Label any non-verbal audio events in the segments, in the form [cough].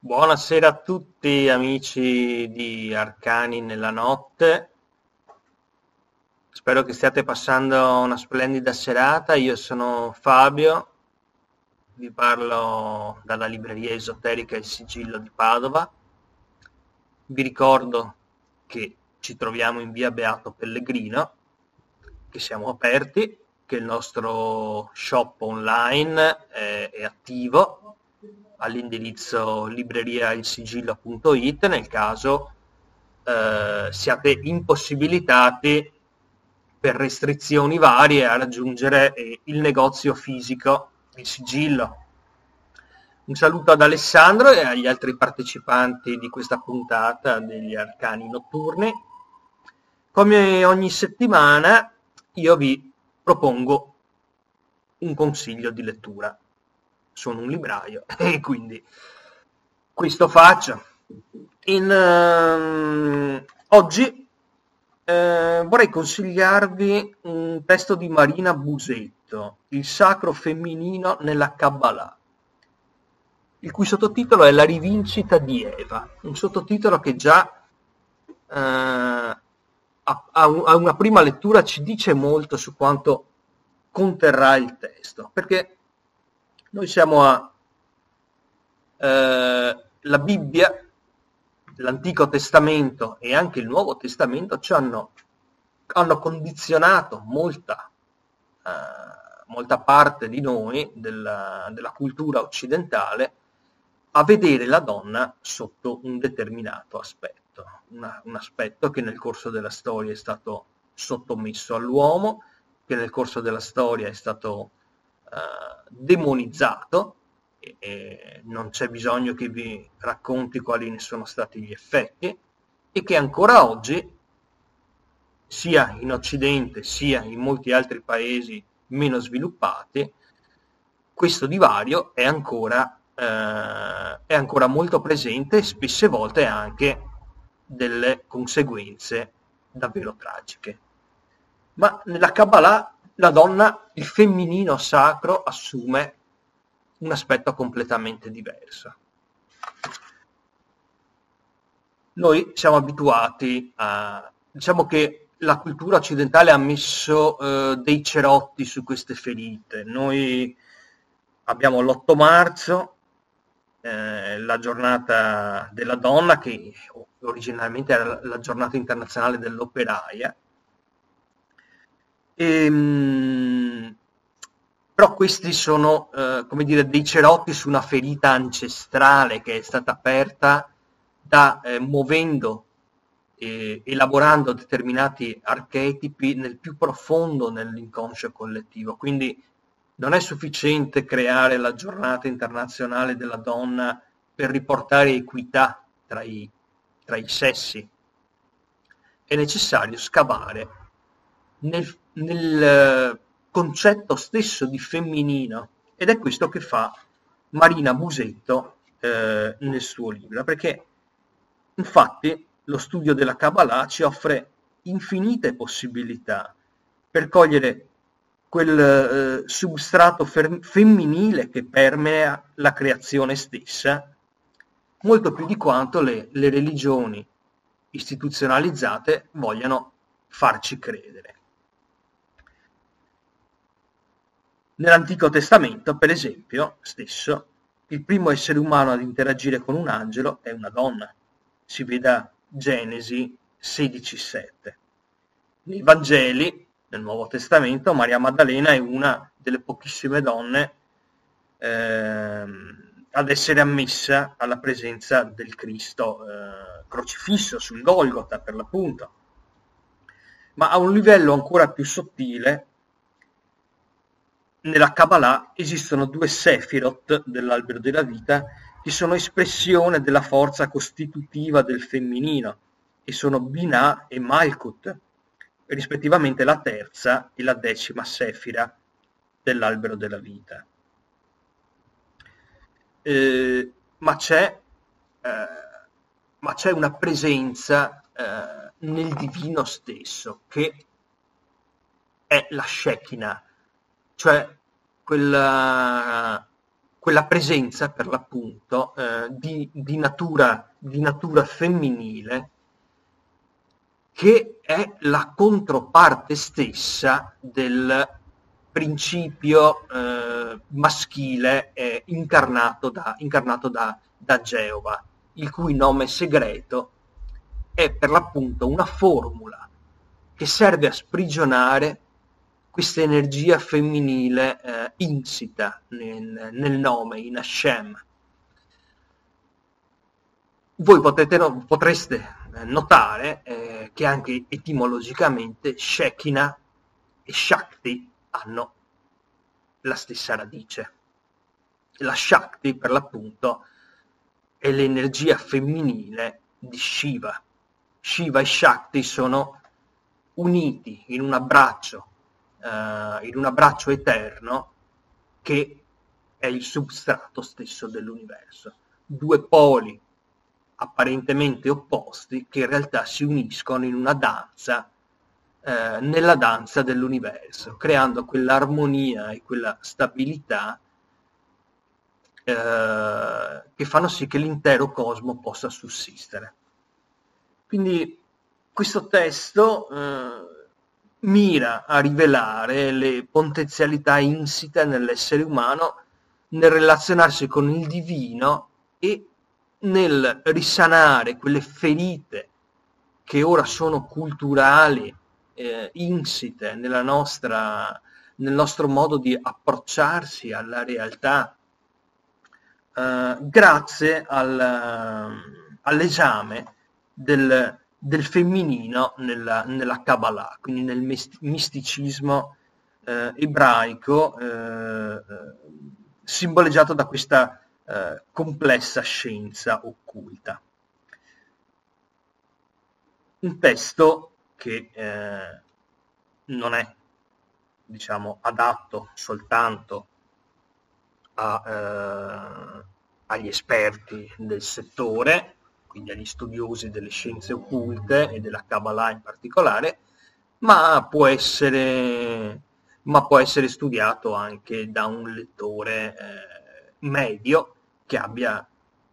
Buonasera a tutti amici di Arcani nella notte. Spero che stiate passando una splendida serata. Io sono Fabio, vi parlo dalla libreria esoterica Il Sigillo di Padova. Vi ricordo che ci troviamo in via Beato Pellegrino, che siamo aperti, che il nostro shop online è, è attivo all'indirizzo libreriailsigillo.it nel caso eh, siate impossibilitati per restrizioni varie a raggiungere eh, il negozio fisico, il sigillo. Un saluto ad Alessandro e agli altri partecipanti di questa puntata degli Arcani Notturni. Come ogni settimana io vi propongo un consiglio di lettura sono un libraio [laughs] e quindi questo faccio. In, uh, oggi uh, vorrei consigliarvi un testo di Marina Busetto, Il sacro femminino nella Kabbalah, il cui sottotitolo è La rivincita di Eva, un sottotitolo che già uh, a, a una prima lettura ci dice molto su quanto conterrà il testo, perché noi siamo a eh, la Bibbia, l'Antico Testamento e anche il Nuovo Testamento ci hanno, hanno condizionato molta, eh, molta parte di noi, della, della cultura occidentale, a vedere la donna sotto un determinato aspetto, una, un aspetto che nel corso della storia è stato sottomesso all'uomo, che nel corso della storia è stato demonizzato e, e non c'è bisogno che vi racconti quali ne sono stati gli effetti e che ancora oggi sia in Occidente sia in molti altri paesi meno sviluppati questo divario è ancora, eh, è ancora molto presente e spesse volte anche delle conseguenze davvero tragiche. Ma nella Kabbalah la donna, il femminino sacro, assume un aspetto completamente diverso. Noi siamo abituati a... diciamo che la cultura occidentale ha messo eh, dei cerotti su queste ferite. Noi abbiamo l'8 marzo, eh, la giornata della donna, che originalmente era la giornata internazionale dell'operaia, Ehm, però questi sono, eh, come dire, dei cerotti su una ferita ancestrale che è stata aperta da eh, muovendo e elaborando determinati archetipi nel più profondo nell'inconscio collettivo. Quindi non è sufficiente creare la giornata internazionale della donna per riportare equità tra i, tra i sessi. È necessario scavare nel, nel eh, concetto stesso di femminino ed è questo che fa Marina Busetto eh, nel suo libro, perché infatti lo studio della Kabbalah ci offre infinite possibilità per cogliere quel eh, substrato fer- femminile che permea la creazione stessa, molto più di quanto le, le religioni istituzionalizzate vogliano farci credere. Nell'Antico Testamento, per esempio, stesso, il primo essere umano ad interagire con un angelo è una donna. Si veda Genesi 16,7. Nei Vangeli, nel Nuovo Testamento, Maria Maddalena è una delle pochissime donne ehm, ad essere ammessa alla presenza del Cristo eh, crocifisso sul Golgota, per l'appunto. Ma a un livello ancora più sottile, nella Kabbalah esistono due Sefirot dell'albero della vita che sono espressione della forza costitutiva del femminino e sono Binah e Malkut, rispettivamente la terza e la decima Sefira dell'albero della vita. Eh, ma, c'è, eh, ma c'è una presenza eh, nel divino stesso che è la Shekinah, cioè quella, quella presenza per l'appunto eh, di, di, natura, di natura femminile che è la controparte stessa del principio eh, maschile eh, incarnato, da, incarnato da, da Geova, il cui nome segreto è per l'appunto una formula che serve a sprigionare questa energia femminile eh, insita nel, nel, nome, in Hashem. Voi potete, potreste eh, notare eh, che anche etimologicamente Shekinah e Shakti hanno la stessa radice. La Shakti, per l'appunto, è l'energia femminile di Shiva. Shiva e Shakti sono uniti in un abbraccio, eh, in un abbraccio eterno che è il substrato stesso dell'universo. Due poli apparentemente opposti che in realtà si uniscono in una danza, eh, nella danza dell'universo, creando quell'armonia e quella stabilità eh, che fanno sì che l'intero cosmo possa sussistere. Quindi questo testo eh, mira a rivelare le potenzialità insite nell'essere umano nel relazionarsi con il divino e nel risanare quelle ferite che ora sono culturali, eh, insite nella nostra, nel nostro modo di approcciarsi alla realtà, eh, grazie al, all'esame del, del femminino nella, nella Kabbalah, quindi nel misticismo eh, ebraico eh, simboleggiato da questa eh, complessa scienza occulta. Un testo che eh, non è diciamo, adatto soltanto a, eh, agli esperti del settore, quindi agli studiosi delle scienze occulte e della Kabbalah in particolare, ma può essere, ma può essere studiato anche da un lettore eh, medio che abbia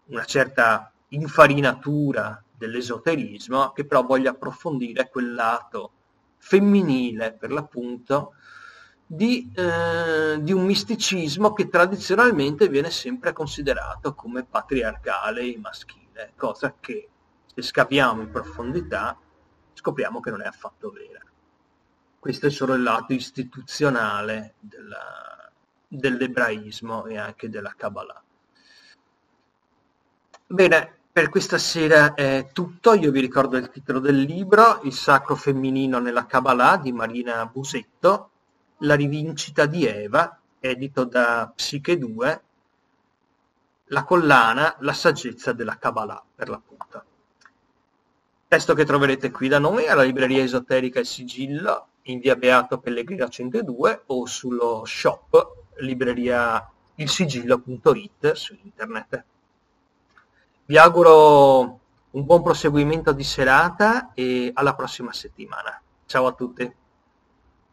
una certa infarinatura dell'esoterismo, che però voglia approfondire quel lato femminile, per l'appunto, di, eh, di, un misticismo che tradizionalmente viene sempre considerato come patriarcale e maschile, cosa che se scaviamo in profondità scopriamo che non è affatto vera. Questo è solo il lato istituzionale della, dell'ebraismo e anche della Kabbalah. Bene, per questa sera è tutto. Io vi ricordo il titolo del libro, Il sacro femminino nella Kabbalah di Marina Busetto, La rivincita di Eva, edito da Psiche 2, la collana La saggezza della Kabbalah, per l'appunto. Testo che troverete qui da noi alla libreria esoterica Il Sigillo, in via Beato Pellegrino 102 o sullo shop libreria ilsigillo.it su internet. Vi auguro un buon proseguimento di serata e alla prossima settimana. Ciao a tutti.